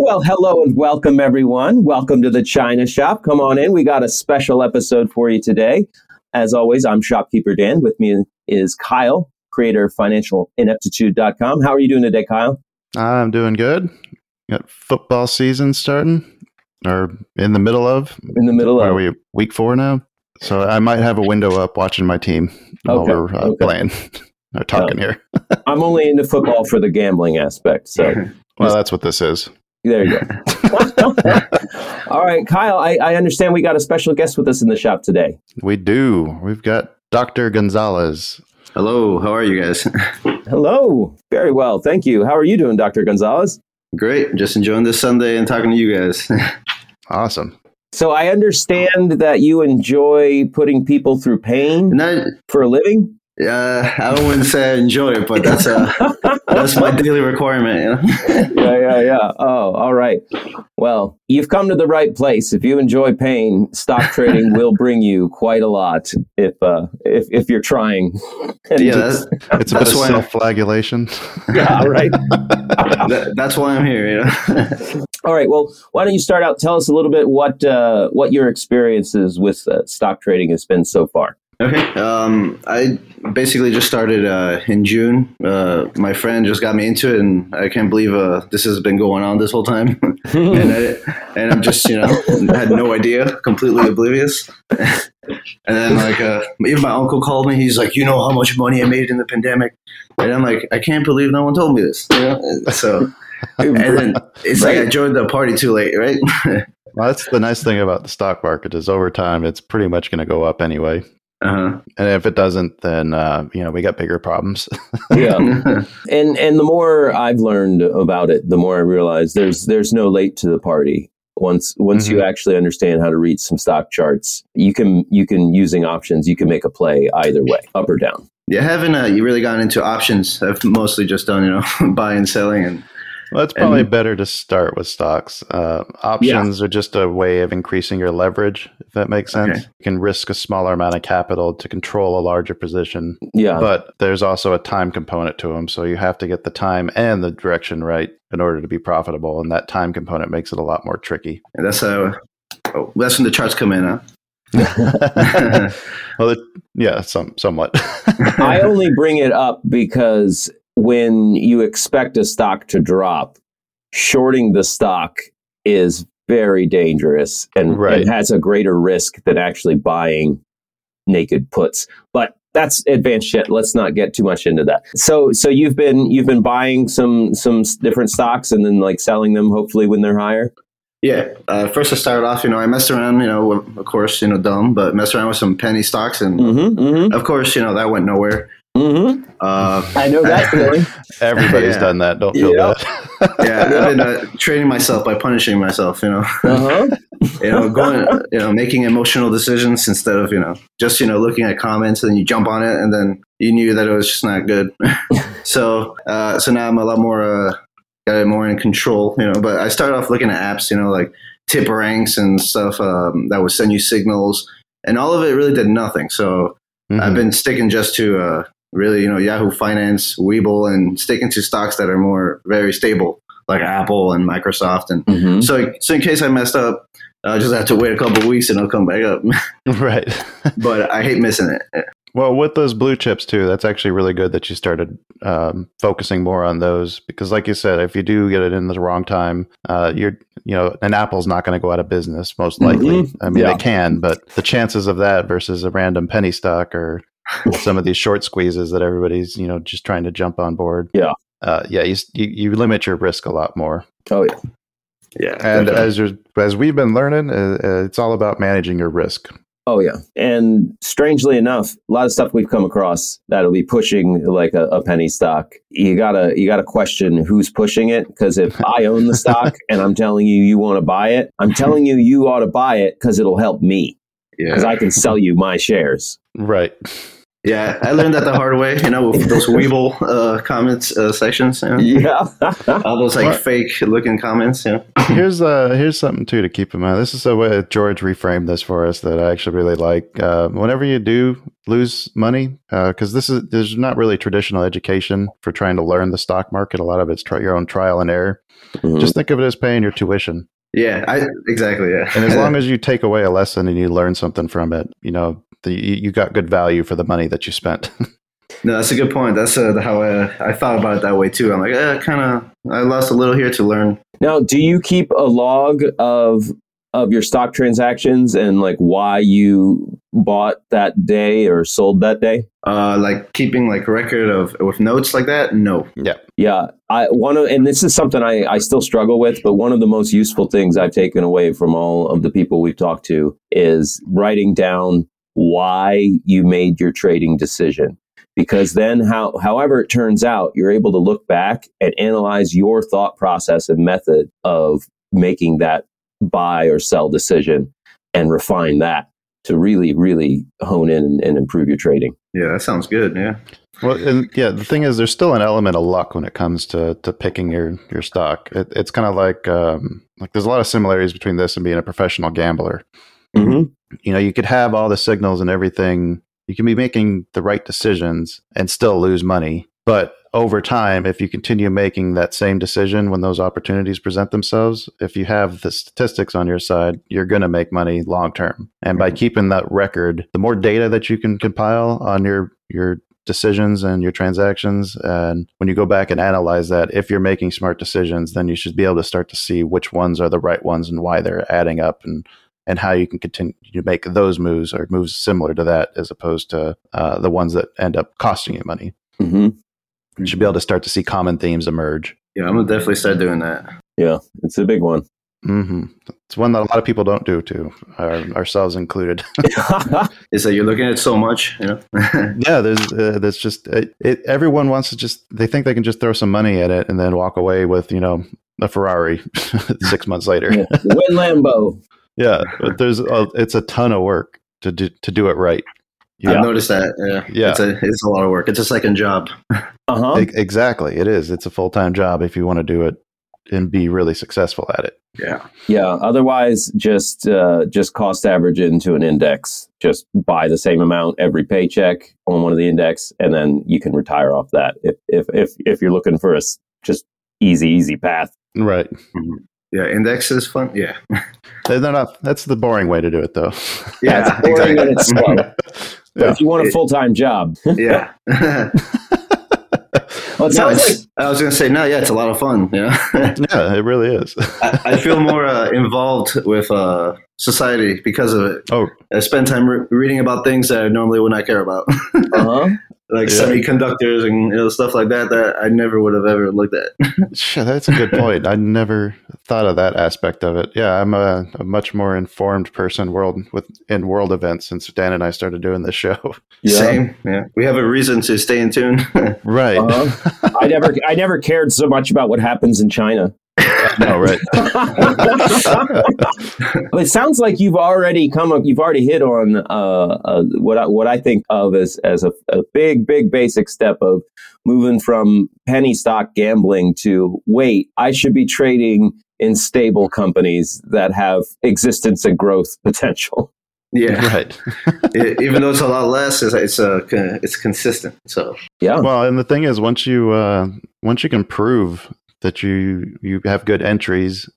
Well, hello and welcome, everyone. Welcome to the China Shop. Come on in. We got a special episode for you today. As always, I'm Shopkeeper Dan. With me is Kyle, creator of financialineptitude.com. How are you doing today, Kyle? I'm doing good. Got football season starting, or in the middle of. In the middle of. Are we week four now? So I might have a window up watching my team while Okay, we're uh, okay. playing or talking here. I'm only into football for the gambling aspect. So Well, that's what this is. There you go. All right, Kyle, I, I understand we got a special guest with us in the shop today. We do. We've got Dr. Gonzalez. Hello, how are you guys? Hello. Very well. Thank you. How are you doing, Dr. Gonzalez? Great, just enjoying this Sunday and talking to you guys. Awesome. So I understand that you enjoy putting people through pain Not, for a living. uh, I wouldn't say I enjoy it, but that's uh, that's my daily requirement. You know? yeah, yeah, yeah. Oh, all right. Well, you've come to the right place. If you enjoy pain, stock trading will bring you quite a lot if uh, if if you're trying. And yeah, that's, It's a bit That's of self-flagellation. yeah, right. that, that's why I'm here. You know? All right. Well, why don't you start out? Tell us a little bit what uh, what your experiences with uh, stock trading has been so far. Okay, um, I basically just started uh, in June. Uh, my friend just got me into it, and I can't believe uh, this has been going on this whole time. and I, and I'm just you know had no idea, completely oblivious. and then like uh, even my uncle called me. He's like, "You know how much money I made in the pandemic?" And I'm like, "I can't believe no one told me this." You know? So and then it's like I joined the party too late, right? Well, that's the nice thing about the stock market is over time it's pretty much going to go up anyway. Uh-huh. And if it doesn't, then uh, you know we got bigger problems. yeah. and and the more I've learned about it, the more I realize there's there's no late to the party. Once once you actually understand how to read some stock charts, you can you can using options, you can make a play either way, up or down. yeah, I haven't uh, you really gotten into options. I've mostly just done you know buying and selling and well, it's probably better to start with stocks. Uh, options are just a way of increasing your leverage, if that makes sense. Okay. You can risk a smaller amount of capital to control a larger position, Yeah. but there's also a time component to them. So you have to get the time and the direction right in order to be profitable, and that time component makes it a lot more tricky. and that's uh oh, that's when the charts come in, huh? well, it, yeah, some somewhat. I only bring it up because when you expect a stock to drop, shorting the stock is very dangerous and, Right. and has a greater risk than actually buying naked puts. But that's advanced shit. Let's not get too much into that. So, so you've been you've been buying some some different stocks and then like selling them hopefully when they're higher. Yeah. Uh, first, I started off. You know, I messed around. You know, of course, you know, dumb, but messed around with some penny stocks, and Mm-hmm. Mm-hmm. of course, you know, that went nowhere. Mm-hmm. Uh, I know that feeling. Everybody's Yeah. done that. Don't feel Yeah. bad. yeah, I've been uh, training myself by punishing myself. You know, Uh-huh. you know, going, you know, making emotional decisions instead of you know just you know looking at comments and then you jump on it and then you knew that it was just not good. so, uh, so now I'm a lot more uh, got it more in control. You know, but I started off looking at apps. You know, like TipRanks and stuff um, that would send you signals, and all of it really did nothing. So Mhm. I've been sticking just to uh, really, you know, Yahoo Finance, Webull, and sticking to stocks that are more very stable, like Apple and Microsoft. And Mhm. so, so in case I messed up, I'll just have to wait a couple of weeks and I'll come back up. right. but I hate missing it. Well, with those blue chips too, that's actually really good that you started um, focusing more on those because, like you said, if you do get it in the wrong time, uh, you're you know an Apple's not going to go out of business most likely. Mhm. I mean, Yeah. they can, but the chances of that versus a random penny stock are some of these short squeezes that everybody's you know just trying to jump on board. Yeah. Uh, yeah, you, you you limit your risk a lot more. Oh yeah. Yeah. And definitely. as as we've been learning, uh, uh, it's all about managing your risk. Oh yeah. And strangely enough, a lot of stuff we've come across that'll be pushing like a, a penny stock. You gotta you gotta question who's pushing it because if I own the stock and I'm telling you you want to buy it, I'm telling you you ought to buy it because it'll help me because yeah. I can sell you my shares. Right. Yeah. I learned that the hard way, you know, with those Webull uh, comments uh, sections. You know? Yeah. All those like What? fake looking comments. You know? here's uh here's something too to keep in mind. This is the way George reframed this for us that I actually really like. Uh, whenever you do lose money, because this is there's not really traditional education for trying to learn the stock market. A lot of it's try, your own trial and error. Mhm. Just think of it as paying your tuition. Yeah. I exactly. Yeah. And as long as you take away a lesson and you learn something from it, you know, the, you you got good value for the money that you spent. No, that's a good point. That's uh, how I, I thought about it that way too. I'm like, eh, kind of, I lost a little here to learn. Now, do you keep a log of of your stock transactions and like why you bought that day or sold that day? Uh, like keeping like record of with notes like that. No. Yeah, Yeah. I one of and this is something I I still struggle with, but one of the most useful things I've taken away from all of the people we've talked to is writing down why you made your trading decision. Because then how however it turns out, you're able to look back and analyze your thought process and method of making that buy or sell decision and refine that to really, really hone in and, and improve your trading. Yeah, that sounds good. Yeah. Well, and yeah, the thing is, there's still an element of luck when it comes to to picking your your stock. It, it's kind of like um, like there's a lot of similarities between this and being a professional gambler. Mm-hmm. You know, you could have all the signals and everything. You can be making the right decisions and still lose money. But over time, if you continue making that same decision when those opportunities present themselves, if you have the statistics on your side, you're going to make money long term. And by keeping that record, the more data that you can compile on your your decisions and your transactions and when you go back and analyze that if you're making smart decisions then you should be able to start to see which ones are the right ones and why they're adding up and and how you can continue to make those moves or moves similar to that as opposed to uh, the ones that end up costing you money Mm-hmm. You should be able to start to see common themes emerge Yeah, I'm gonna definitely start doing that. Yeah, it's a big one. hmm it's one that a lot of people don't do too our, ourselves included Is that you're looking at so much, you know. yeah there's uh, there's just it, it, everyone wants to just they think they can just throw some money at it and then walk away with you know a ferrari six months later Yeah. Win Lambo. Yeah, but there's a, it's a ton of work to do to do it right. Yeah. I've noticed that. Yeah, Yeah. It's a it's a lot of work. It's a second job. Uh huh. E- exactly, it is. It's a full time job if you want to do it and be really successful at it. Yeah. Yeah. Otherwise, just uh, just cost average into an index. Just buy the same amount every paycheck on one of the index, and then you can retire off that. If if if if you're looking for a just easy easy path. Right. Yeah. Index is fun. Yeah. They're not. That's the boring way to do it, though. Yeah. it's boring and it's slow. But Yeah. if you want a full time job, yeah. well, it No, sounds it's- like I was gonna say no. Yeah, it's a lot of fun. You know. yeah, it really is. I, I feel more uh, involved with uh, society because of it. Oh, I spend time re- reading about things that I normally would not care about, uh-huh. like Yeah. semiconductors and you know, stuff like that that I never would have ever looked at. shit, that's a good point. I never thought of that aspect of it. Yeah, I'm a, a much more informed person world with in world events since Dan and I started doing this show. yeah. Same. Yeah. We have a reason to stay in tune. right. Uh-huh. I never I never cared so much about what happens in China. No, right. Well, it sounds like you've already come up. You've already hit on uh, uh, what I, what I think of as as a, a big, big basic step of moving from penny stock gambling to wait. I should be trading in stable companies that have existence and growth potential. yeah. Right. E- Even though it's a lot less, it's it's uh, it's consistent. So Yeah, Well, and the thing is, once you uh, once you can prove that you you have good entries,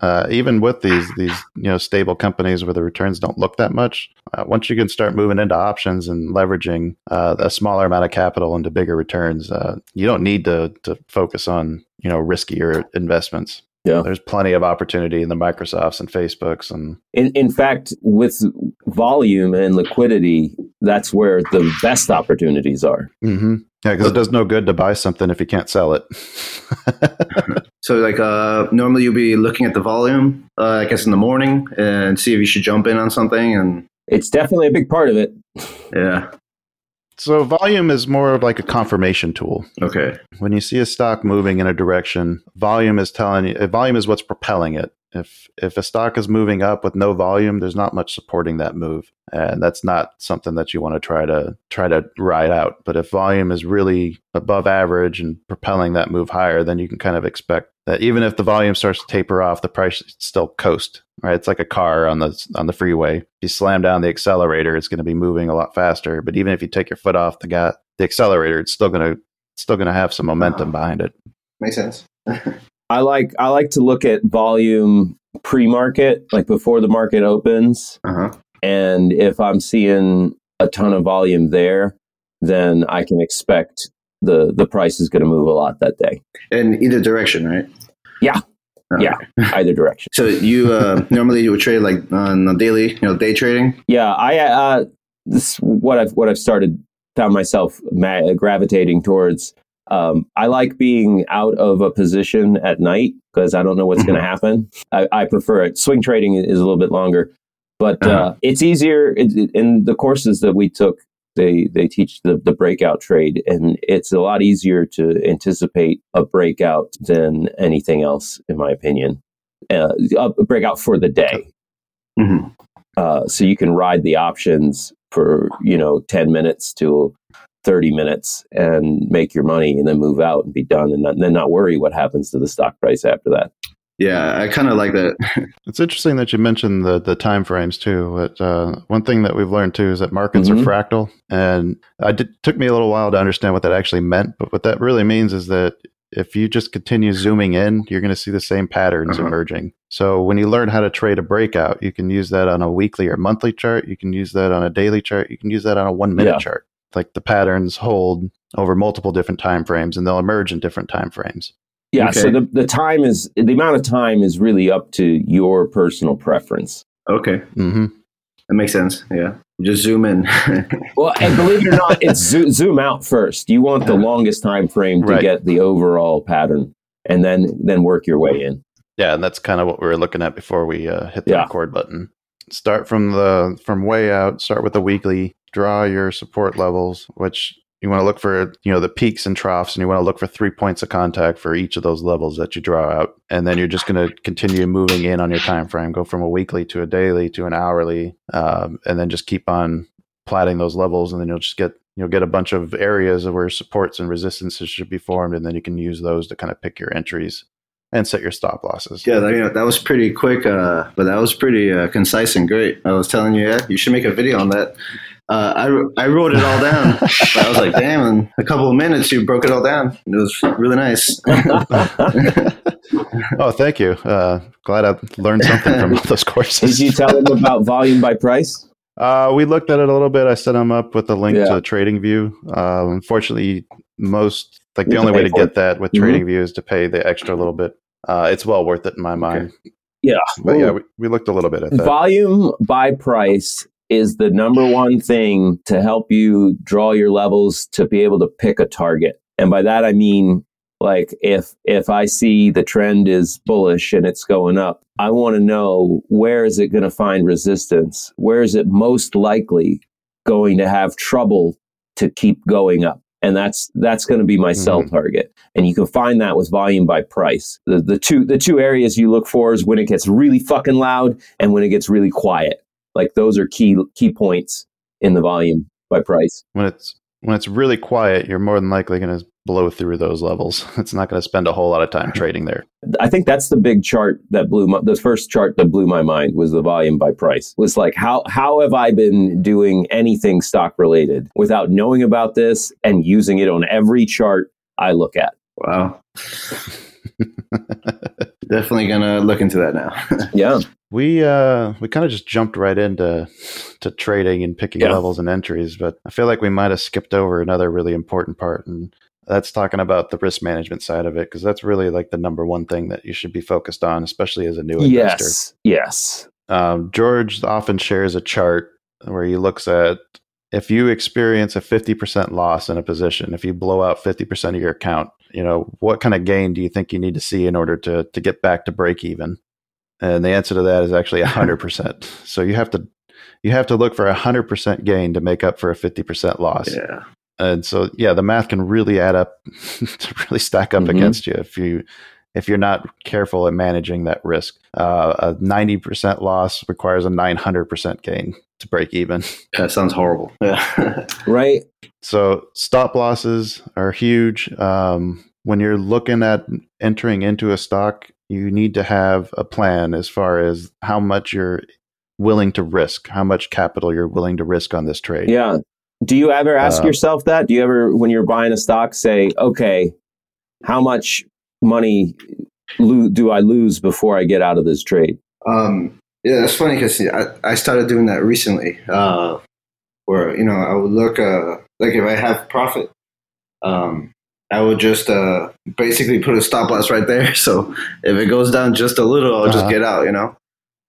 uh, even with these these you know stable companies where the returns don't look that much, uh, once you can start moving into options and leveraging uh, a smaller amount of capital into bigger returns, uh, you don't need to to focus on you know riskier investments. Yeah. There's plenty of opportunity in the Microsofts and Facebooks and In, in fact, with volume and liquidity, that's where the best opportunities are. Mm-hmm. yeah, because it does no good to buy something if you can't sell it. So like uh, normally you'll be looking at the volume, uh, I guess in the morning, and see if you should jump in on something. And It's definitely a big part of it. yeah, so volume is more of like a confirmation tool. okay, When you see a stock moving in a direction, volume is telling you. Volume is what's propelling it. If if a stock is moving up with no volume, there's not much supporting that move, and that's not something that you want to try to try to ride out. But if volume is really above average and propelling that move higher, then you can kind of expect that even if the volume starts to taper off, the price still coast. Right? It's like a car on the on the freeway. If you slam down the accelerator, it's going to be moving a lot faster. But even if you take your foot off the gas, the accelerator, it's still going to still going to have some momentum ah. behind it. makes sense. I like I like to look at volume pre-market, like before the market opens, Uh huh. and if I'm seeing a ton of volume there, then I can expect the the price is going to move a lot that day, In either direction, right? Yeah. Yeah. either direction. So you uh, normally you would trade like on a daily, you know, day trading. Yeah, I uh, this what I've what I've started found myself ma- gravitating towards. Um, I like being out of a position at night because I don't know what's going to happen. I, I prefer it. Swing trading is a little bit longer, but uh, Uh-huh. it's easier. It, it- in the courses that we took, they they teach the, the breakout trade, and it's a lot easier to anticipate a breakout than anything else, in my opinion. Uh, a breakout for the day. Mm-hmm. Uh, so you can ride the options for you know 10 minutes to 30 minutes and make your money and then move out and be done and, not, and then not worry what happens to the stock price after that Yeah, I kind of like that. It's interesting that you mentioned the the time frames too. But uh, one thing that we've learned too is that markets Mhm. are fractal, and I did took me a little while to understand what that actually meant. But what that really means is that if you just continue zooming in, you're going to see the same patterns Uh-huh. emerging. So when you learn how to trade a breakout, you can use that on a weekly or monthly chart. You can use that on a daily chart. You can use that on a one minute Yeah. chart. Like the patterns hold over multiple different time frames, and they'll emerge in different time frames. yeah Okay. so the, the time is the amount of time is really up to your personal preference Okay, mm-hmm. that makes sense. Yeah, just zoom in. well and believe it or not it's zo- zoom out first you want the longest time frame to Right. get the overall pattern and then then work your way in Yeah, and that's kind of what we were looking at before we uh, hit the Yeah. record button. Start from the from way out. Start with the weekly. Draw your support levels, which you want to look for. You know the peaks and troughs, and you want to look for three points of contact for each of those levels that you draw out. And then you're just going to continue moving in on your time frame. Go from a weekly to a daily to an hourly, um, and then just keep on platting those levels, and then you'll just get you'll get a bunch of areas where supports and resistances should be formed, and then you can use those to kind of pick your entries and set your stop losses. yeah, that, you know, that was pretty quick, uh, but that was pretty uh, concise and great. I was telling you, yeah, you should make a video on that. Uh, I, I wrote it all down. but I was like, damn, in a couple of minutes, you broke it all down. It was really nice. Oh, thank you. Uh, glad I learned something from all those courses. did you tell them about volume by price Uh, we looked at it a little bit. I set them up with a link Yeah. to TradingView. Uh, unfortunately, most like the only way to get that with Mhm. TradingView is to pay the extra little bit. Uh, it's well worth it in my mind. Yeah. but yeah, we, we looked a little bit at that. Volume by price is the number one thing to help you draw your levels to be able to pick a target. And by that I mean like if if I see the trend is bullish and it's going up, I want to know where is it going to find resistance? Where is it most likely going to have trouble to keep going up? And that's that's going to be my sell Mhm. target. And you can find that with volume by price. The, the two the two areas you look for is when it gets really fucking loud and when it gets really quiet. Like those are key key points in the volume by price. when it's when it's really quiet, you're more than likely going to blow through those levels. It's not going to spend a whole lot of time trading there. I think that's the big chart that blew my, the first chart that blew my mind was the volume by price. It Was like how how have I been doing anything stock related without knowing about this and using it on every chart I look at? Wow. Definitely gonna look into that now. Yeah. We uh we kind of just jumped right into to trading and picking Yeah. levels and entries, but I feel like we might have skipped over another really important part. And That's talking about the risk management side of it because that's really like the number one thing that you should be focused on, especially as a new investor. Yes. Yes. Um, George often shares a chart where he looks at if you experience a 50% loss in a position, if you blow out 50% of your account, you know, what kind of gain do you think you need to see in order to, to get back to break even? And the answer to that is actually 100%. so you have to you have to look for a 100% gain to make up for a 50% loss. Yeah. And so yeah, the math can really add up to really stack up Mhm. against you if you if you're not careful at managing that risk. Uh, a 90% loss requires a 900% gain to break even. That sounds horrible. Yeah. Right. So stop losses are huge. Um, when you're looking at entering into a stock, you need to have a plan as far as how much you're willing to risk, how much capital you're willing to risk on this trade. Yeah. Do you ever ask Uh, yourself that? Do you ever, when you're buying a stock, say, okay, how much money lo- do I lose before I get out of this trade? Um, yeah, that's funny because I, I started doing that recently. Uh, where you know I would look uh, like if I have profit, um, I would just uh, basically put a stop loss right there. So if it goes down just a little, I'll just Uh-huh. get out. You know.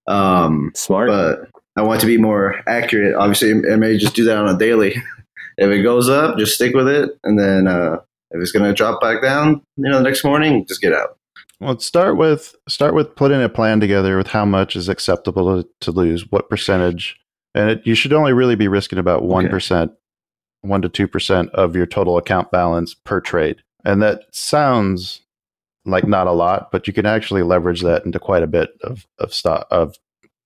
Um, Smart. but I want to be more accurate. Obviously, I may just do that on a daily. if it goes up, just stick with it, and then uh, if it's going to drop back down, you know, the next morning, just get out. Well, start with start with putting a plan together with how much is acceptable to, to lose, what percentage, and it, you should only really be risking about one one to two percent of your total account balance per trade, and that sounds like not a lot, but you can actually leverage that into quite a bit of of stock of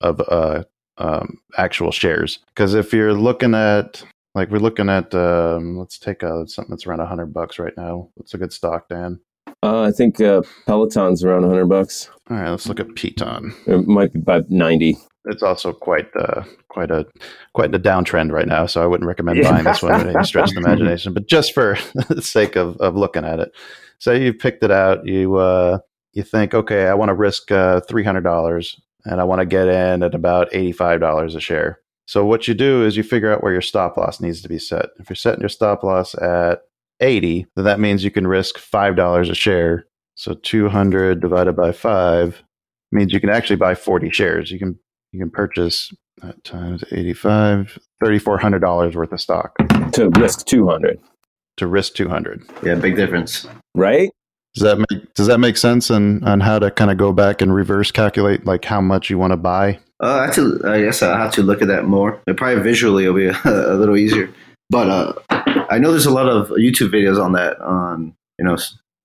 of uh, um, actual shares. Because if you're looking at like we're looking at um, let's take a, something that's around hundred bucks right now. What's a good stock, Dan? Uh, I think uh, Peloton's around 100 bucks. All right, let's look at Peloton. It might be about 90. it's also quite uh, quite a quite a downtrend right now. So I wouldn't recommend Yeah. buying this one at any stretch of the imagination. But just for the sake of, of looking at it, say you picked it out, you uh, you think, okay, I want to risk uh, three hundred dollars, and I want to get in at about eighty five dollars a share. So what you do is you figure out where your stop loss needs to be set. If you're setting your stop loss at eighty, then that means you can risk five dollars a share. So two hundred divided by five means you can actually buy forty shares. You can you can purchase at times 85 $3400 worth of stock To risk 200, to risk 200 Yeah, big difference. right? Does that make does that make sense on on how to kind of go back and reverse calculate like how much you want to buy Uh, I, have to, I guess I'll have to look at that more. It probably visually it'll be a, a little easier. But uh, I know there's a lot of YouTube videos on that. On you know,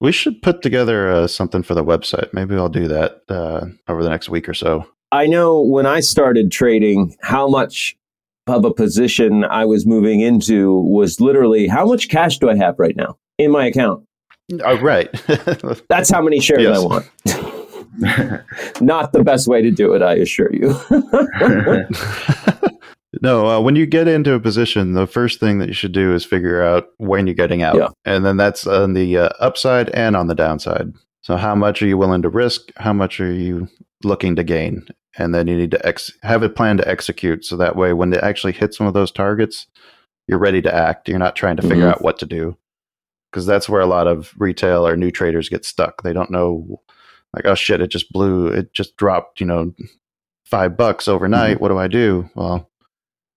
we should put together uh, something for the website maybe i'll do that uh, over the next week or so I know when I started trading, how much of a position I was moving into was literally how much cash do I have right now in my account? Oh right That's how many shares Yes. I want. Not the best way to do it, I assure you. no, uh, when you get into a position, the first thing that you should do is figure out when you're getting out. Yeah. And then that's on the uh, upside and on the downside. So, how much are you willing to risk? How much are you looking to gain? And then you need to ex- have a plan to execute. So that way, when it actually hits one of those targets, you're ready to act. You're not trying to figure Mhm. out what to do. Because that's where a lot of retail or new traders get stuck. They don't know, like, oh shit, it just blew, it just dropped, you know, five bucks overnight. What do I do? Well,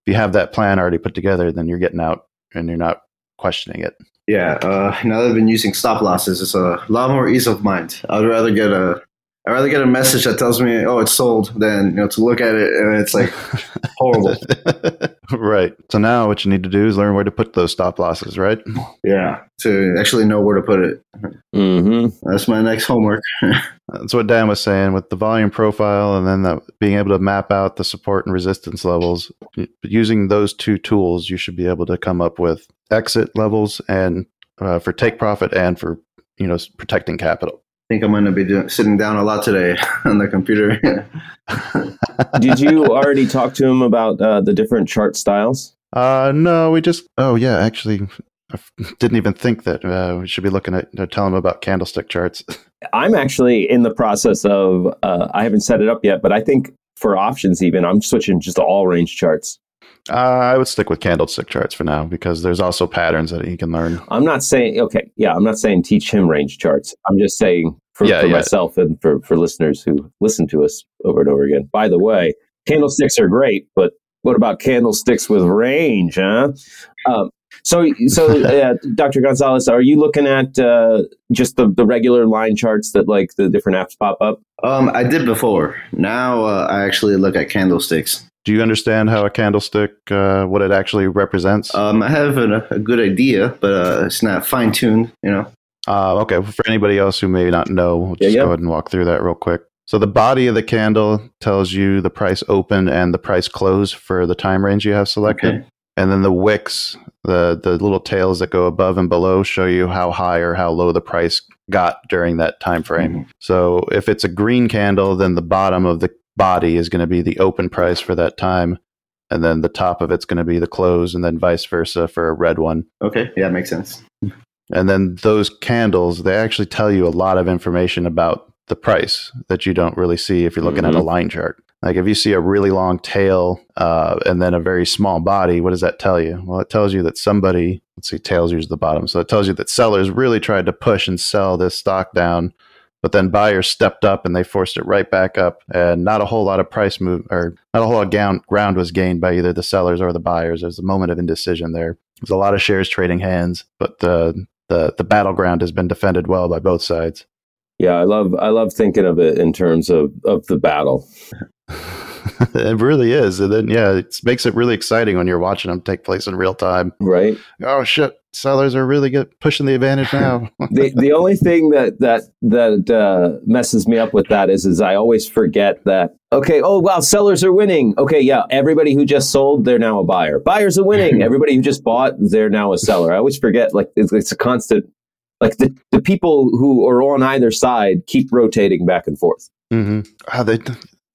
if you have that plan already put together, then you're getting out and you're not questioning it. yeah. Uh, now that I've been using stop losses, it's a lot more ease of mind. I'd rather get a I'd rather get a message that tells me, "Oh, it's sold," than you know to look at it and it's like horrible. right. So now what you need to do is learn where to put those stop losses, right? yeah, to actually know where to put it. hmm That's my next homework. That's what Dan was saying with the volume profile and then the, being able to map out the support and resistance levels. Using those two tools, you should be able to come up with exit levels and uh, for take profit and for you know protecting capital. I think I'm going to be doing, sitting down a lot today on the computer. Did you already talk to him about uh, the different chart styles? Uh, no, we just. Oh yeah, actually, I f- didn't even think that uh, we should be looking at uh, tell him about candlestick charts. I'm actually in the process of, uh, I haven't set it up yet, but I think for options, even, I'm switching just to all range charts. Uh, I would stick with candlestick charts for now because there's also patterns that he can learn. I'm not saying okay, yeah, I'm not saying teach him range charts. I'm just saying for, Yeah, for yeah. myself and for, for listeners who listen to us over and over again. By the way, candlesticks are great, but what about candlesticks with range, huh? Um, so, so uh, Dr. Gonzalez, are you looking at uh, just the, the regular line charts that like the different apps pop up? Um, I did before. Now uh, I actually look at candlesticks. Do you understand how a candlestick, uh, what it actually represents? Um, I have a, a good idea, but uh, it's not fine tuned. You know. Uh, okay, for anybody else who may not know, we'll just yeah. go ahead and walk through that real quick. So the body of the candle tells you the price open and the price close for the time range you have selected. Okay. And then the wicks, the the little tails that go above and below show you how high or how low the price got during that time frame. Mhm. So if it's a green candle, then the bottom of the body is going to be the open price for that time. And then the top of it's going to be the close, and then vice versa for a red one. Okay. Yeah, makes sense. And then those candles, they actually tell you a lot of information about the price that you don't really see if you're looking at a Mhm. line chart. Like if you see a really long tail uh, and then a very small body, what does that tell you? Well, it tells you that somebody, let's see, tails usually the bottom. So it tells you that sellers really tried to push and sell this stock down, but then buyers stepped up and they forced it right back up. And not a whole lot of price move or not a whole lot of ground, ground was gained by either the sellers or the buyers. There's a moment of indecision there. There's a lot of shares trading hands, but the the the battleground has been defended well by both sides. Yeah, I love I love thinking of it in terms of, of the battle. it really is, and then yeah, it makes it really exciting when you're watching them take place in real time. Right. Oh shit, sellers are really get pushing the advantage now. the the only thing that that that uh, messes me up with that is is I always forget that okay oh wow sellers are winning. Okay yeah everybody who just sold they're now a buyer. Buyers are winning. Everybody who just bought they're now a seller. I always forget like it's, it's a constant like the, the people who are on either side keep rotating back and forth. Hmm Oh, they,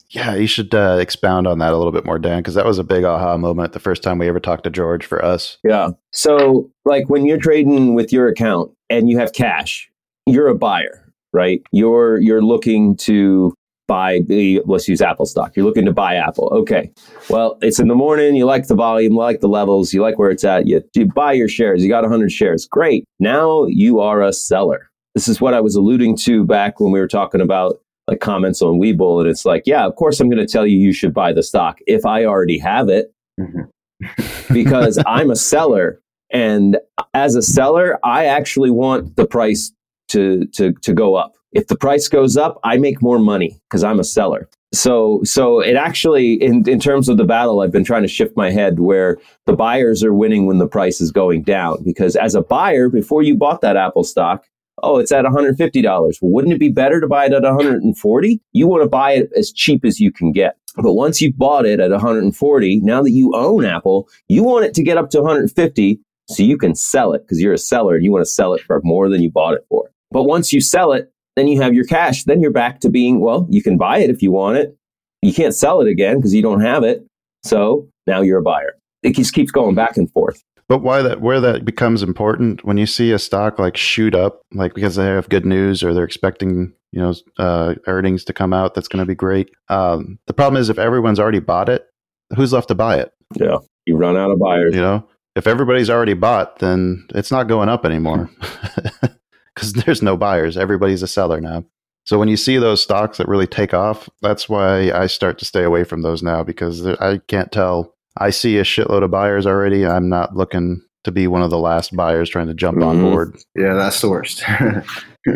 yeah, you should uh, expound on that a little bit more, Dan, because that was a big aha moment the first time we ever talked to George for us. Yeah. So, like when you're trading with your account and you have cash, you're a buyer, right? You're you're looking to buy the let's use Apple stock. You're looking to buy Apple. Okay. Well, it's in the morning. You like the volume, you like the levels, you like where it's at. You, you buy your shares. You got 100 shares. Great. Now you are a seller. This is what I was alluding to back when we were talking about like comments on Webull, and it's like, yeah, of course I'm going to tell you you should buy the stock if I already have it Mhm. because I'm a seller. And as a seller, I actually want the price to, to, to go up. If the price goes up, I make more money because I'm a seller. So, so it actually, in, in terms of the battle, I've been trying to shift my head where the buyers are winning when the price is going down. Because as a buyer, before you bought that Apple stock, oh, it's at $150. Well, wouldn't it be better to buy it at 140? You want to buy it as cheap as you can get. But once you've bought it at 140, now that you own Apple, you want it to get up to 150 so you can sell it because you're a seller and you want to sell it for more than you bought it for. But once you sell it, then you have your cash. Then you're back to being, well, you can buy it if you want it. You can't sell it again because you don't have it. So now you're a buyer. It just keeps going back and forth. But why that where that becomes important when you see a stock like shoot up, like because they have good news or they're expecting you know uh, earnings to come out that's going to be great. Um, the problem is if everyone's already bought it, who's left to buy it? Yeah. You run out of buyers. You know, if everybody's already bought, then it's not going up anymore because there's no buyers. Everybody's a seller now. So when you see those stocks that really take off, that's why I start to stay away from those now because I can't tell. I see a shitload of buyers already. I'm not looking to be one of the last buyers trying to jump on Mhm. board. Yeah, that's the worst.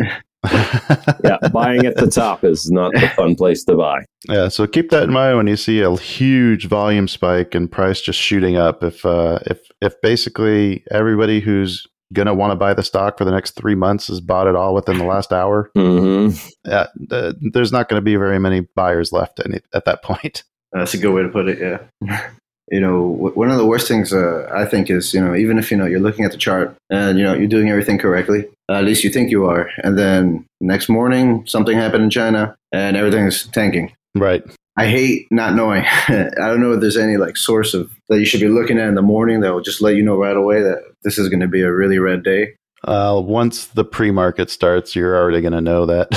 yeah. Buying at the top is not the fun place to buy. Yeah, so keep that in mind when you see a huge volume spike and price just shooting up. If uh, if if basically everybody who's gonna want to buy the stock for the next three months has bought it all within the last hour, hmm yeah, th- there's not going to be very many buyers left at, any- at that point. That's a good way to put it. Yeah. You know, one of the worst things uh, I think is, you know, even if you know you're looking at the chart and you know you're doing everything correctly, at least you think you are, and then next morning something happened in China and everything's tanking. Right. I hate not knowing. I don't know if there's any like source of that you should be looking at in the morning that will just let you know right away that this is going to be a really red day. Uh, once the pre-market starts, you're already going to know that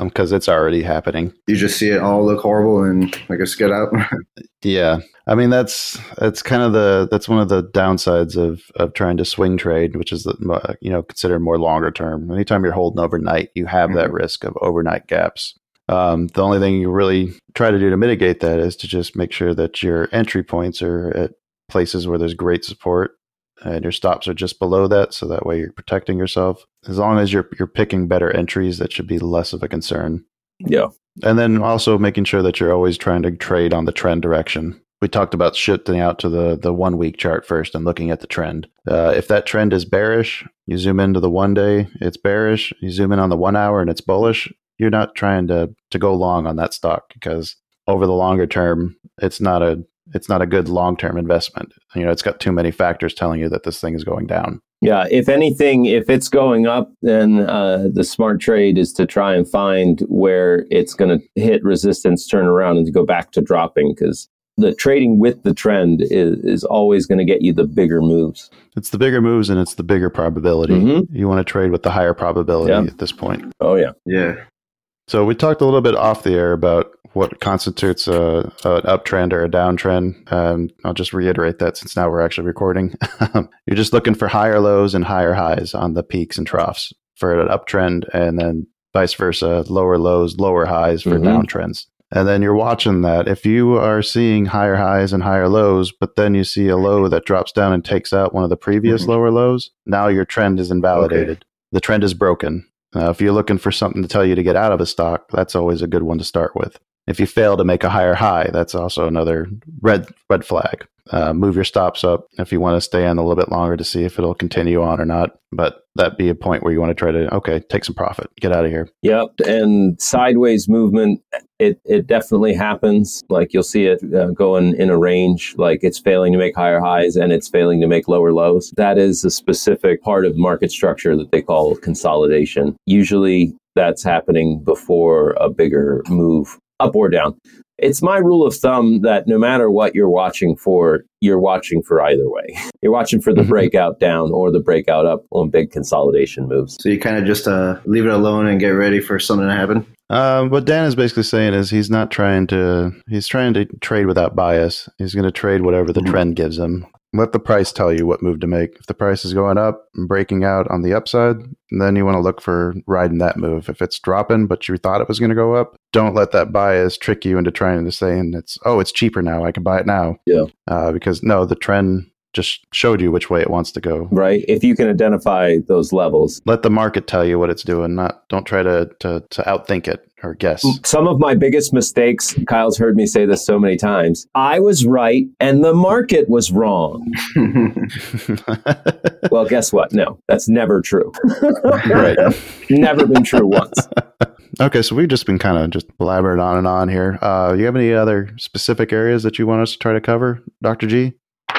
because it's already happening. You just see it all look horrible and I guess get out. Yeah, I mean that's that's kind of the that's one of the downsides of of trying to swing trade, which is the, you know considered more longer term. Anytime you're holding overnight, you have mm-hmm. that risk of overnight gaps. Um, the only thing you really try to do to mitigate that is to just make sure that your entry points are at places where there's great support and your stops are just below that so that way you're protecting yourself as long as you're you're picking better entries that should be less of a concern yeah and then also making sure that you're always trying to trade on the trend direction we talked about shifting out to the the one week chart first and looking at the trend uh, if that trend is bearish you zoom into the one day it's bearish you zoom in on the one hour and it's bullish you're not trying to to go long on that stock because over the longer term it's not a it's not a good long term investment. You know, it's got too many factors telling you that this thing is going down. Yeah, if anything, if it's going up, then uh, the smart trade is to try and find where it's going to hit resistance, turn around, and to go back to dropping because the trading with the trend is, is always going to get you the bigger moves. It's the bigger moves and it's the bigger probability. Mm-hmm. You want to trade with the higher probability yeah. at this point. Oh, yeah. Yeah. So we talked a little bit off the air about what constitutes a, an uptrend or a downtrend. Um, I'll just reiterate that since now we're actually recording. You're just looking for higher lows and higher highs on the peaks and troughs for an uptrend, and then vice versa, lower lows, lower highs for mm-hmm. downtrends. And then you're watching that. If you are seeing higher highs and higher lows, but then you see a low that drops down and takes out one of the previous mm-hmm. lower lows, now your trend is invalidated. Okay. The trend is broken. Uh, if you're looking for something to tell you to get out of a stock, that's always a good one to start with. If you fail to make a higher high, that's also another red red flag. Uh, move your stops up if you want to stay in a little bit longer to see if it'll continue on or not. But that be a point where you want to try to okay, take some profit, get out of here. Yep, and sideways movement, it it definitely happens. Like you'll see it uh, going in a range, like it's failing to make higher highs and it's failing to make lower lows. That is a specific part of market structure that they call consolidation. Usually, that's happening before a bigger move up or down. It's my rule of thumb that no matter what you're watching for, you're watching for either way. You're watching for the mm-hmm. breakout down or the breakout up on big consolidation moves. So you kind of just uh, leave it alone and get ready for something to happen. Uh, what Dan is basically saying is he's not trying to. He's trying to trade without bias. He's going to trade whatever the mm-hmm. trend gives him. Let the price tell you what move to make. If the price is going up and breaking out on the upside, then you want to look for riding that move. If it's dropping, but you thought it was going to go up, don't let that bias trick you into trying to say, and it's, oh, it's cheaper now. I can buy it now. Yeah. Uh, because no, the trend just showed you which way it wants to go. Right. If you can identify those levels, let the market tell you what it's doing. Not don't try to to, to outthink it or guess. Some of my biggest mistakes. Kyle's heard me say this so many times. I was right and the market was wrong. well, guess what? No, that's never true. right. Never been true once. Okay, so we've just been kind of just blabbering on and on here. Uh, you have any other specific areas that you want us to try to cover, Dr. G?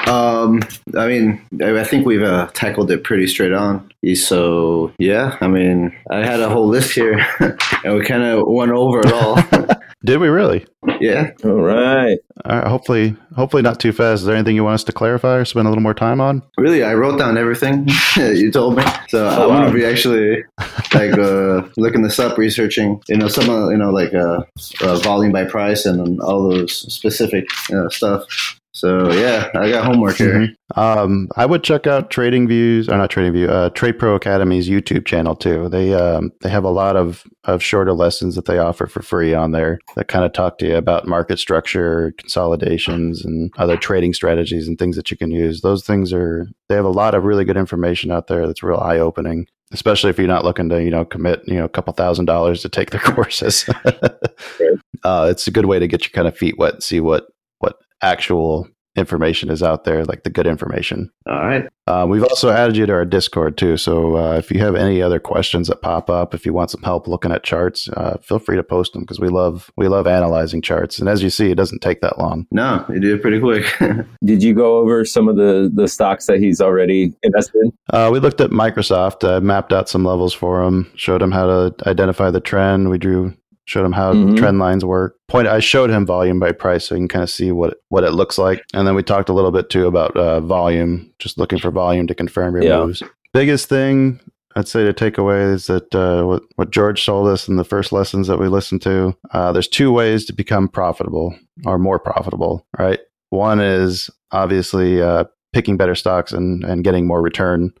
Um, I mean, I think we've uh, tackled it pretty straight on. So yeah, I mean, I had a whole list here, and we kind of went over it all. Did we really? Yeah. All right. All right. Hopefully, hopefully not too fast. Is there anything you want us to clarify or spend a little more time on? Really, I wrote down everything you told me, so oh, I'm gonna be actually like uh, looking this up, researching. You know, some of you know like uh, uh, volume by price and all those specific uh, stuff. So yeah, I got homework here. Mm-hmm. Um, I would check out Trading Views, or not Trading View, uh, Trade Pro Academy's YouTube channel too. They um, they have a lot of of shorter lessons that they offer for free on there that kind of talk to you about market structure, consolidations, and other trading strategies and things that you can use. Those things are they have a lot of really good information out there that's real eye opening especially if you're not looking to you know commit you know a couple thousand dollars to take their courses uh, it's a good way to get your kind of feet wet and see what actual information is out there, like the good information. All right. Uh, we've also added you to our Discord too. So uh, if you have any other questions that pop up, if you want some help looking at charts, uh, feel free to post them because we love we love analyzing charts. And as you see, it doesn't take that long. No, you do it pretty quick. Did you go over some of the the stocks that he's already invested in? Uh, we looked at Microsoft, uh, mapped out some levels for him, showed him how to identify the trend. We drew showed him how mm-hmm. trend lines work. Point I showed him volume by price so you can kind of see what what it looks like. And then we talked a little bit too about uh, volume, just looking for volume to confirm your yeah. moves. Biggest thing I'd say to take away is that uh, what, what George told us in the first lessons that we listened to, uh, there's two ways to become profitable. or more profitable, right? One is obviously uh, picking better stocks and, and getting more return.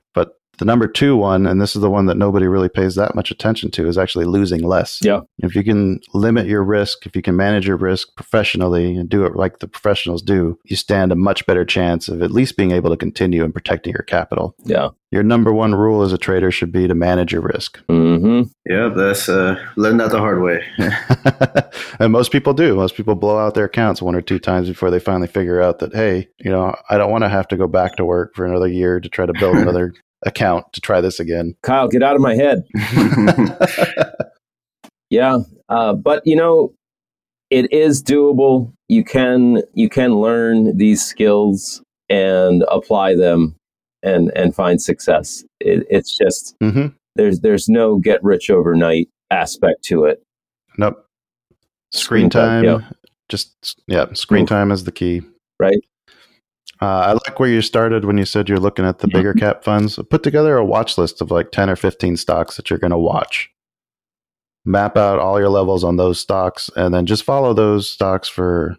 But the number two one, and this is the one that nobody really pays that much attention to, is actually losing less. Yeah. If you can limit your risk, if you can manage your risk professionally and do it like the professionals do, you stand a much better chance of at least being able to continue and protecting your capital. Yeah. Your number one rule as a trader should be to manage your risk. Mm-hmm. Yeah, that's uh, learned that the hard way. and most people do. Most people blow out their accounts one or two times before they finally figure out that, hey, you know, I don't want to have to go back to work for another year to try to build another account to try this again. Kyle, get out of my head. Yeah, uh, but you know, it is doable. You can you can learn these skills and apply them and and find success. It, it's just hmm there's there's no get rich overnight aspect to it. Nope. Screen Screen time, time. yeah. Just, yeah, screen Oof. time is the key. Right. Uh, I like where you started when you said you're looking at the bigger cap funds. Put together a watch list of like 10 or 15 stocks that you're going to watch. Map out all your levels on those stocks and then just follow those stocks for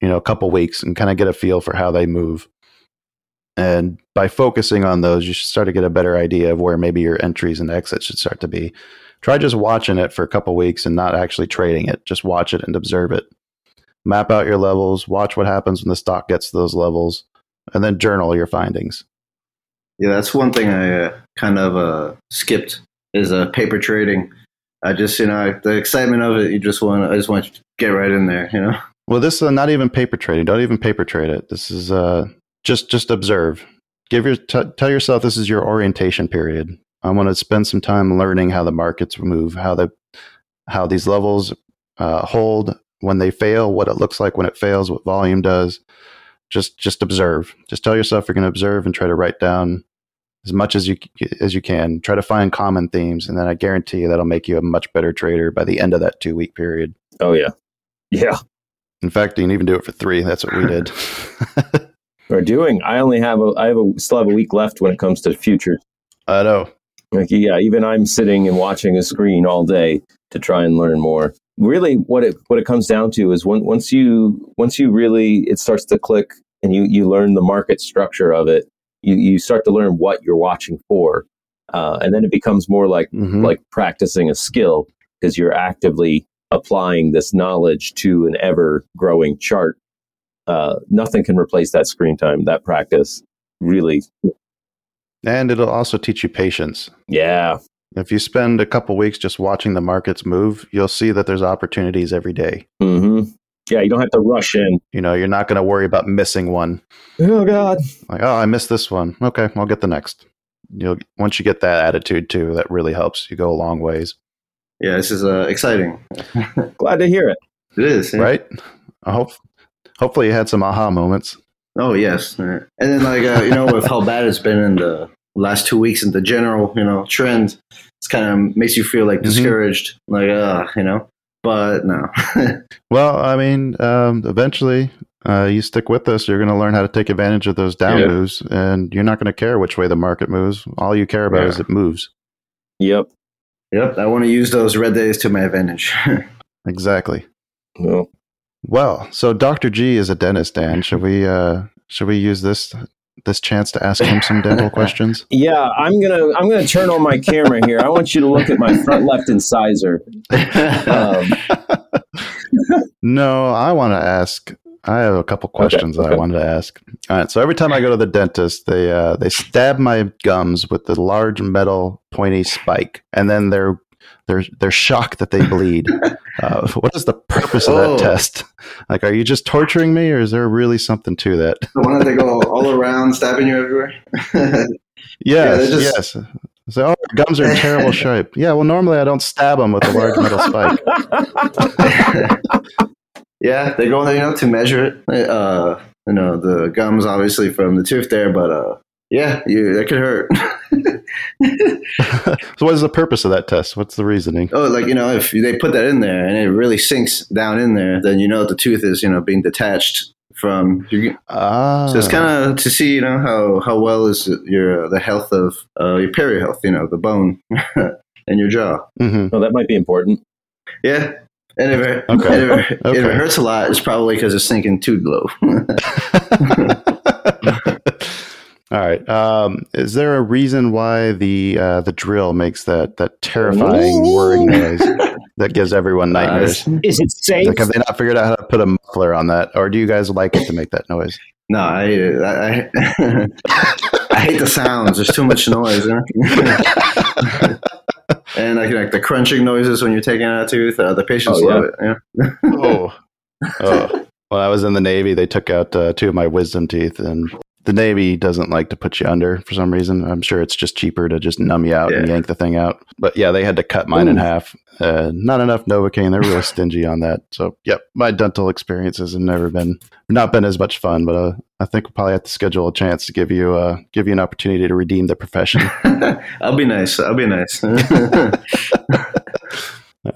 you know a couple weeks and kind of get a feel for how they move. And by focusing on those, you should start to get a better idea of where maybe your entries and exits should start to be. Try just watching it for a couple weeks and not actually trading it. Just watch it and observe it map out your levels, watch what happens when the stock gets to those levels, and then journal your findings. Yeah, that's one thing I uh, kind of uh, skipped is uh, paper trading. I just, you know, the excitement of it. You just want, I just want to get right in there. You know. Well, this is not even paper trading. Don't even paper trade it. This is uh, just just observe. Give your t- tell yourself this is your orientation period. I want to spend some time learning how the markets move, how the how these levels uh, hold when they fail, what it looks like when it fails, what volume does. Just just observe. Just tell yourself you're going to observe and try to write down as much as you as you can. Try to find common themes, and then I guarantee you that'll make you a much better trader by the end of that two week period. Oh yeah, yeah. In fact, you can even do it for three. That's what we did. We're doing. I only have a. I have a still have a week left when it comes to futures. I know. Like yeah, even I'm sitting and watching a screen all day to try and learn more. Really, what it what it comes down to is when, once you once you really it starts to click and you you learn the market structure of it, you you start to learn what you're watching for, uh, and then it becomes more like Mhm. like practicing a skill because you're actively applying this knowledge to an ever growing chart. Uh, nothing can replace that screen time, that practice. Really, And it'll also teach you patience. yeah, If you spend a couple weeks just watching the markets move, you'll see that there's opportunities every day. hmm yeah. You don't have to rush in. You know, you're not going to worry about missing one. Oh God. Like, oh, I missed this one. Okay, I'll get the next. You'll once you get that attitude too, that really helps. You go a long ways, Yeah, this is uh, exciting. Glad to hear it. It is. yeah. right? I hope. Hopefully, you had some aha moments. Oh yes, and then like uh, you know with how bad it's been in the last two weeks and the general you know trend, it's kind of makes you feel like Mhm. discouraged, like uh you know. But no, Well, I mean, um, eventually, uh, you stick with this, you're going to learn how to take advantage of those down Yeah. moves, and you're not going to care which way the market moves. All you care about Yeah. is it moves. Yep. yep, I want to use those red days to my advantage. Exactly. Well, Well, so Dr. G is a dentist, Dan. Should we uh, should we use this this chance to ask him some dental questions? yeah. I'm gonna I'm gonna turn on my camera here. I want you to look at my front left incisor. Um, No, I want to ask. I have a couple questions that I wanted to ask. All right. So every time I go to the dentist, they uh, they stab my gums with the large metal pointy spike, and then they're they're they're shocked that they bleed. Uh, what is the purpose of that Oh. test? Like, are you just torturing me, or is there really something to that? the one that they go all around, stabbing you everywhere. Yes, they're just- yes. So, oh, your gums are in terrible shape. Yeah, well, normally I don't stab them with a large metal spike. yeah, they go there, you know, to measure it. Uh, you know, the gums obviously from the tooth there, but uh, yeah, you that could hurt. so, what is the purpose of that test? What's the reasoning? oh, like you know, if they put that in there and it really sinks down in there, then you know the tooth is you know being detached from. Your, Ah, so it's kind of to see you know how how well is your the health of uh, your perio health, you know, the bone and your jaw. hmm well, that might be important. Yeah. And if it, Okay. and if, it, if it hurts a lot, it's probably because it's sinking too low. All right. Um, is there a reason why the uh, the drill makes that that terrifying whirring noise that gives everyone nightmares? Is it safe? Like, have they not figured out how to put a muffler on that, or do you guys like it to make that noise? no, I, I, I, I hate the sounds. There's too much noise. you know? and like, like the crunching noises when you're taking out a tooth. Uh, the patients Oh, yeah. love it. Yeah. oh. oh. When I was in the Navy, they took out uh, two of my wisdom teeth, and the Navy doesn't like to put you under for some reason. I'm sure it's just cheaper to just numb you out and yank the thing out. But yeah, they had to cut mine in half. Uh, not enough Novocaine. They're real stingy on that. So, yep, my dental experiences have never been not been as much fun. But uh, I think we'll probably have to schedule a chance to give you uh, give you an opportunity to redeem the profession. I'll be nice. I'll be nice.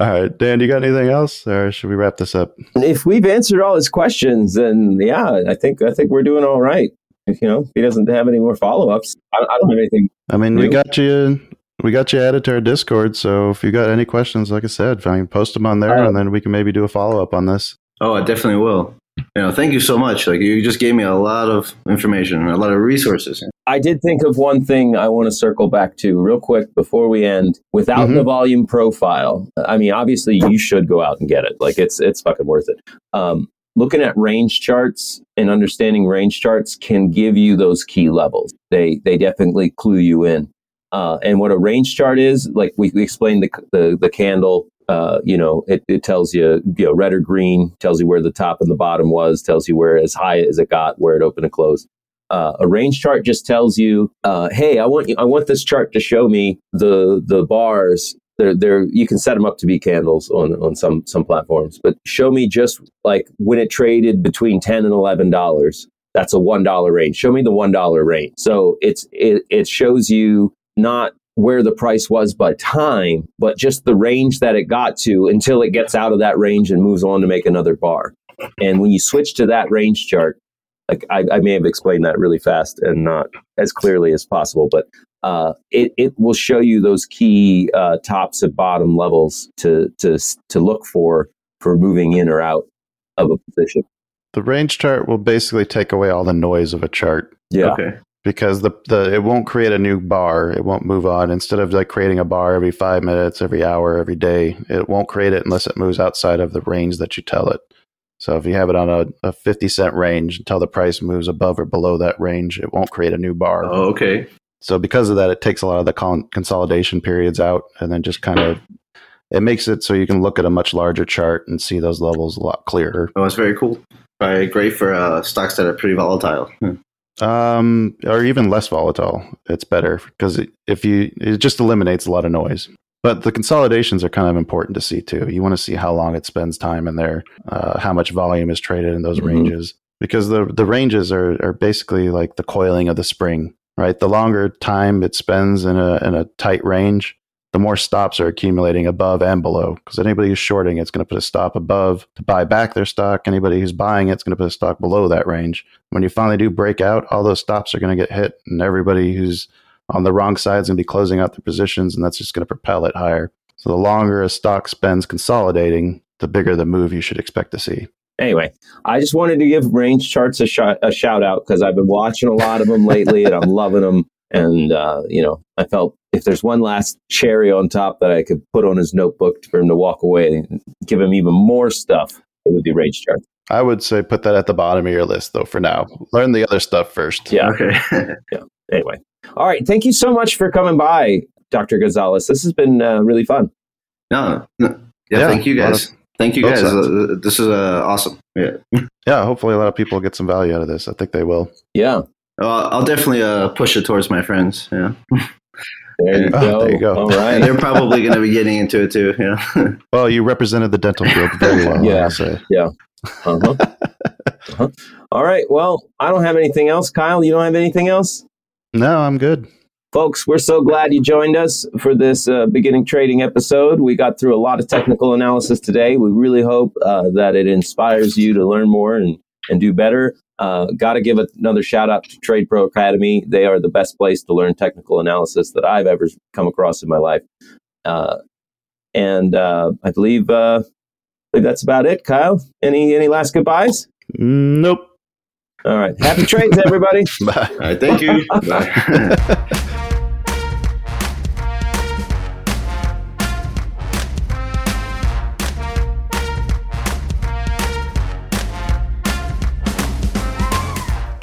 All right, Dan, do you got anything else, or should we wrap this up? If we've answered all his questions, then yeah, I think I think we're doing all right. If you know, he doesn't have any more follow ups, I, I don't have anything. I mean, we got you. We got you added to our Discord, so if you got any questions, like I said, I mean, post them on there, Uh, and then we can maybe do a follow up on this. oh, I definitely will. You know, thank you so much. Like you just gave me a lot of information, a lot of resources. I did think of one thing I want to circle back to real quick before we end. Without Mhm. the volume profile, I mean, obviously you should go out and get it. Like it's it's fucking worth it. Um, looking at range charts and understanding range charts can give you those key levels. They they definitely clue you in. Uh, and what a range chart is, like we, we explained the, the the candle. Uh, you know, it, it tells you, you know, red or green, tells you where the top and the bottom was, tells you where as high as it got, where it opened and closed. Uh, a range chart just tells you, uh, hey, I want you, I want this chart to show me the the bars. They're, they're, you can set them up to be candles on, on some some platforms, but show me just like when it traded between ten and eleven dollars. That's a one dollar range. Show me the one dollar range. So it's it it shows you not where the price was by time, but just the range that it got to until it gets out of that range and moves on to make another bar. And when you switch to that range chart, like I, I may have explained that really fast and not as clearly as possible, but uh, it it will show you those key uh, tops and bottom levels to to to look for for moving in or out of a position. The range chart will basically take away all the noise of a chart Yeah, Okay. because the, the it won't create a new bar. It won't move on. Instead of like creating a bar every five minutes, every hour, every day, it won't create it unless it moves outside of the range that you tell it. So if you have it on a, a 50 cent range until the price moves above or below that range, it won't create a new bar. Oh, okay. So because of that, it takes a lot of the con- consolidation periods out, and then just kind of it makes it so you can look at a much larger chart and see those levels a lot clearer. Oh, it's very cool. Probably great for uh, stocks that are pretty volatile. Hmm. Um, or even less volatile. It's better because it, if you it just eliminates a lot of noise. But the consolidations are kind of important to see too. You want to see how long it spends time in there, uh, how much volume is traded in those Mhm. ranges, because the the ranges are are basically like the coiling of the spring, right? The longer time it spends in a in a tight range, the more stops are accumulating above and below. Because anybody who's shorting, it's going to put a stop above to buy back their stock. Anybody who's buying it's going to put a stock below that range. When you finally do break out, all those stops are going to get hit, and everybody who's on the wrong side is going to be closing out their positions, and that's just going to propel it higher. So the longer a stock spends consolidating, the bigger the move you should expect to see. Anyway, I just wanted to give range charts a, shot, a shout out because I've been watching a lot of them lately and I'm loving them. And, uh, you know, I felt if there's one last cherry on top that I could put on his notebook for him to walk away and give him even more stuff, it would be range charts. I would say put that at the bottom of your list, though, for now. Learn the other stuff first. Yeah. Okay. Yeah. Anyway. All right. Thank you so much for coming by, Dr. Gonzalez. This has been uh, really fun. no, no. Yeah, Yeah, Thank you guys. Thank you guys. Uh, this is uh, awesome. Yeah. Yeah, hopefully a lot of people get some value out of this. I think they will. Yeah. Well, I'll definitely uh, push it towards my friends. Yeah. There you, Oh, go. there you go. All And they're probably going to be getting into it too. Yeah. Well, you represented the dental field very well, Yeah. I'll say. Uh-huh. Uh-huh. All right. Well, I don't have anything else. Kyle, you don't have anything else? No, I'm good. Folks, we're so glad you joined us for this uh, beginning trading episode. We got through a lot of technical analysis today. We really hope uh, that it inspires you to learn more and, and do better. Uh, Got to give another shout out to Trade Pro Academy. They are the best place to learn technical analysis that I've ever come across in my life. Uh, and uh, I believe uh, think that's about it. Kyle, any any last goodbyes? Nope. All right. Happy trades, everybody. Bye. All right, thank you. Bye.